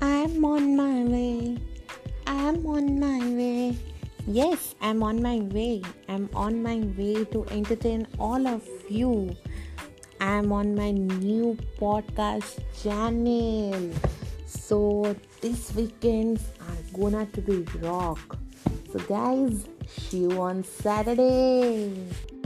I'm on my way. I'm on my way. Yes, I'm on my way. I'm on my way to entertain all of you. I'm on my new podcast channel. So this weekends are gonna to be rock. So guys, see you on Saturday.